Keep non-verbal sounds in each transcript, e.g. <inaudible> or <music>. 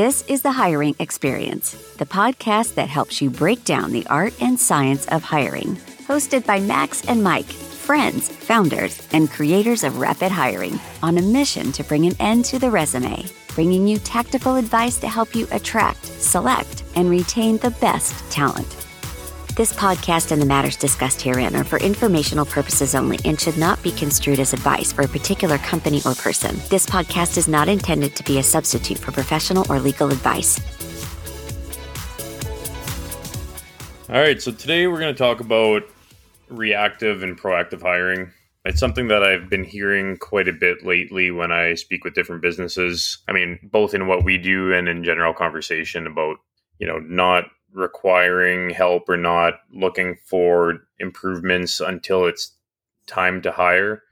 This is the Hiring Experience, the podcast that helps you break down the art and science of hiring. Hosted by Max and Mike, friends, founders, and creators of Rapid Hiring, on a mission to bring an end to the resume, bringing you tactical advice to help you attract, select, and retain the best talent. This podcast and the matters discussed herein are for informational purposes only and should not be construed as advice for a particular company or person. This podcast is not intended to be a substitute for professional or legal advice. All right, so today we're going to talk about reactive and proactive hiring. It's something that I've been hearing quite a bit lately when I speak with different businesses. I mean, both in what we do and in general conversation about, you know, not requiring help or not looking for improvements until it's time to hire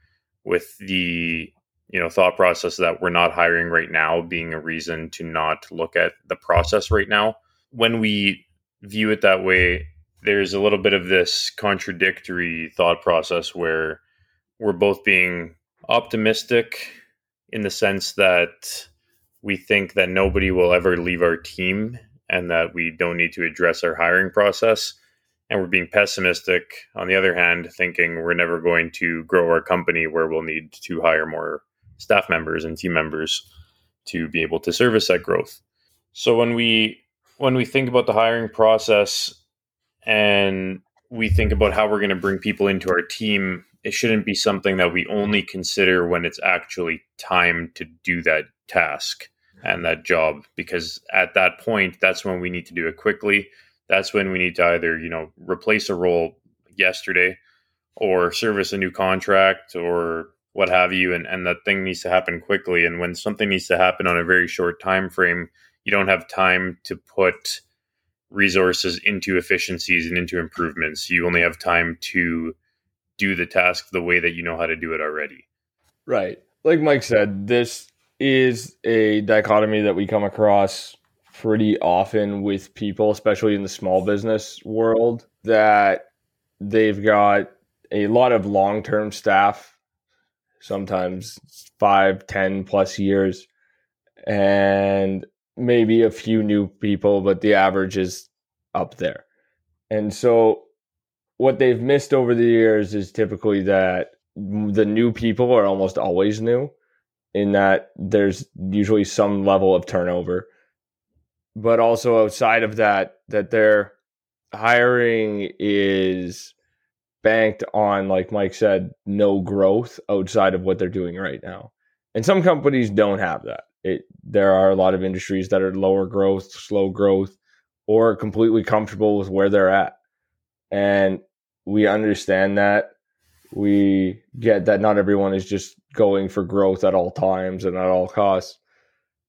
with the you know thought process that we're not hiring right now being a reason to not look at the process right now. When we view it that way there's a little bit of this contradictory thought process where we're both being optimistic in the sense that we think that nobody will ever leave our team and that we don't need to address our hiring process. And we're being pessimistic, on the other hand, thinking we're never going to grow our company where we'll need to hire more staff members and team members to be able to service that growth. So when we when we think about the hiring process and we think about how we're going to bring people into our team, it shouldn't be something that we only consider when it's actually time to do that task and that job because at that point that's when we need to do it quickly. That's when we need to either you know replace a role yesterday or service a new contract or what have you and, and that thing needs to happen quickly. And when something needs to happen on a very short time frame you don't have time to put resources into efficiencies and into improvements. You only have time to do the task the way that you know how to do it already. Right. Like mike said this is a dichotomy that we come across pretty often with people, especially in the small business world, that they've got a lot of long term staff, sometimes five, ten plus years, and maybe a few new people, but the average is up there. And so, what they've missed over the years is typically that the new people are almost always new in that there's usually some level of turnover. But also outside of that, that their hiring is banked on, like Mike said, no growth outside of what they're doing right now. And some companies don't have that. It there are a lot of industries that are lower growth, slow growth, or completely comfortable with where they're at. And we understand that we get that not everyone is just going for growth at all times and at all costs.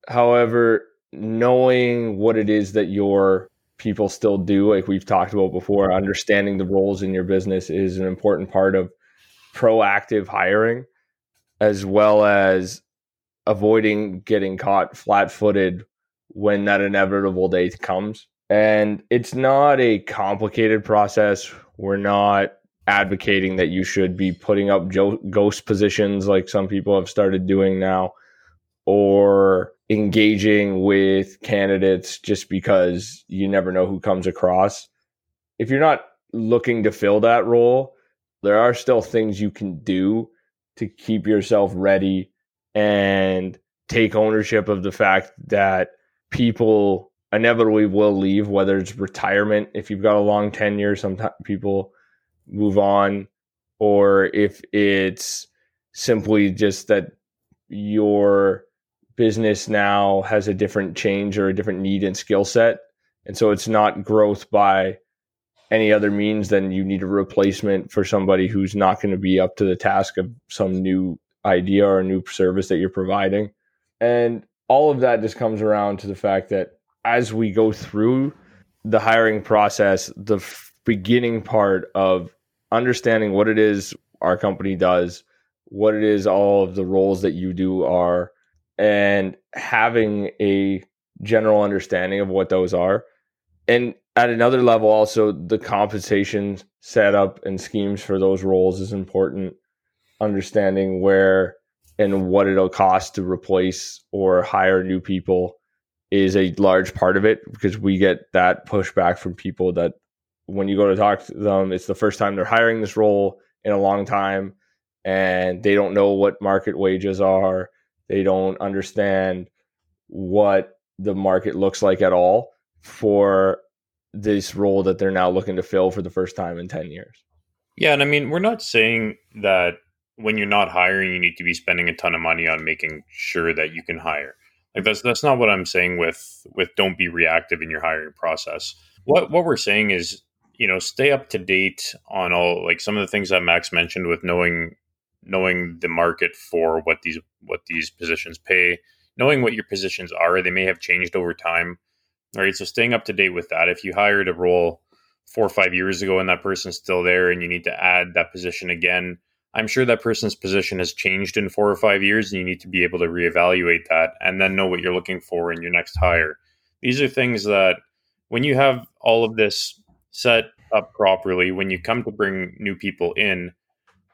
However, knowing what it is that your people still do, like we've talked about before, understanding the roles in your business is an important part of proactive hiring, as well as avoiding getting caught flat footed when that inevitable day comes. And it's not a complicated process. We're not advocating that you should be putting up ghost positions like some people have started doing now or engaging with candidates just because you never know who comes across. If you're not looking to fill that role, there are still things you can do to keep yourself ready and take ownership of the fact that people inevitably will leave, whether it's retirement. If you've got a long tenure, sometimes people move on, or if it's simply just that your business now has a different change or a different need and skill set. And so it's not growth by any other means than you need a replacement for somebody who's not going to be up to the task of some new idea or a new service that you're providing. And all of that just comes around to the fact that as we go through the hiring process, the f- beginning part of understanding what it is our company does, what it is all of the roles that you do are, and having a general understanding of what those are. And at another level, also the compensation setup and schemes for those roles is important. Understanding where and what it'll cost to replace or hire new people is a large part of it because we get that pushback from people that when you go to talk to them, it's the first time they're hiring this role in a long time and they don't know what market wages are. They don't understand what the market looks like at all for this role that they're now looking to fill for the first time in 10 years. Yeah. And I mean, we're not saying that when you're not hiring, you need to be spending a ton of money on making sure that you can hire. Like that's that's not what I'm saying with with don't be reactive in your hiring process. What what we're saying is, you know, stay up to date on all like some of the things that Max mentioned with knowing knowing the market for what these what these positions pay, knowing what your positions are. They may have changed over time. Right. So staying up to date with that. If you hired a role four or five years ago and that person's still there and you need to add that position again, I'm sure that person's position has changed in four or five years, and you need to be able to reevaluate that and then know what you're looking for in your next hire. These are things that when you have all of this set up properly, when you come to bring new people in,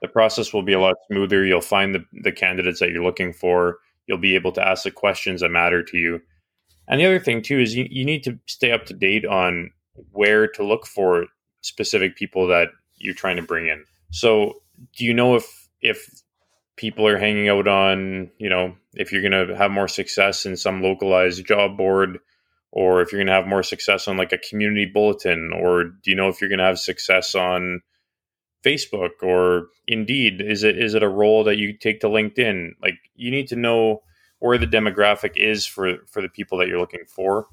the process will be a lot smoother. You'll find the, the candidates that you're looking for. You'll be able to ask the questions that matter to you. And the other thing, too, is you, you need to stay up to date on where to look for specific people that you're trying to bring in. So do you know if if people are hanging out on you know if you're going to have more success in some localized job board or if you're going to have more success on like a community bulletin or do you know if you're going to have success on facebook or indeed? Is it is it a role that you take to linkedin? Like you need to know where the demographic is for for the people that you're looking for.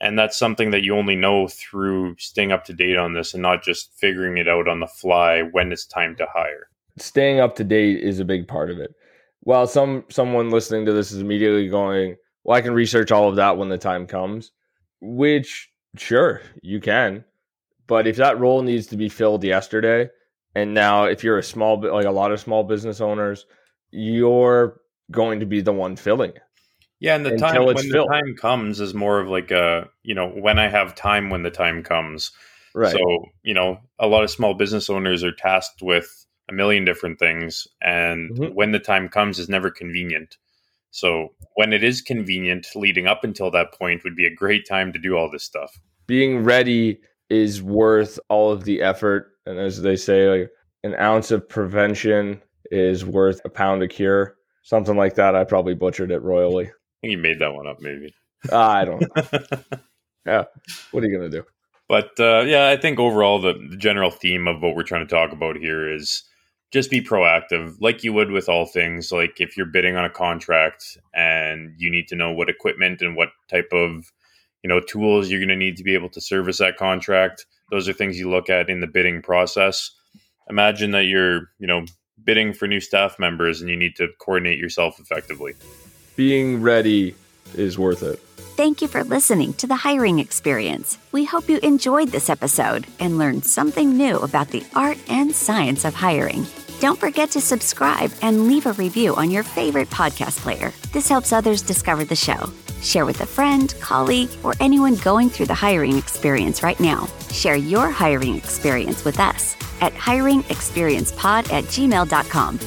And that's something that you only know through staying up to date on this and not just figuring it out on the fly when it's time to hire. Staying up to date is a big part of it. While some someone listening to this is immediately going well i can research all of that when the time comes which sure you can but if that role needs to be filled yesterday and now if you're a small like a lot of small business owners you're going to be the one filling it yeah, and the time when the time comes is more of like a you know when I have time when the time comes. Right. So you know, a lot of small business owners are tasked with a million different things, and mm-hmm. when the time comes is never convenient. So when it is convenient, leading up until that point would be a great time to do all this stuff. Being ready is worth all of the effort, and as they say, like an ounce of prevention is worth a pound of cure. Something like that. I probably butchered it royally think you made that one up, maybe. Uh, I don't. <laughs> yeah. What are you gonna do? But uh, yeah, I think overall the, the general theme of what we're trying to talk about here is just be proactive, like you would with all things. Like if you're bidding on a contract and you need to know what equipment and what type of you know tools you're going to need to be able to service that contract. Those are things you look at in the bidding process. Imagine that you're you know bidding for new staff members and you need to coordinate yourself effectively being ready is worth it. Thank you for listening to the hiring experience. We hope you enjoyed this episode and learned something new about the art and science of hiring. Don't forget to subscribe and leave a review on your favorite podcast player. This helps others discover the show. Share with a friend, colleague, or anyone going through the hiring experience right now. Share your hiring experience with us at hiringexperiencepod at gmail.com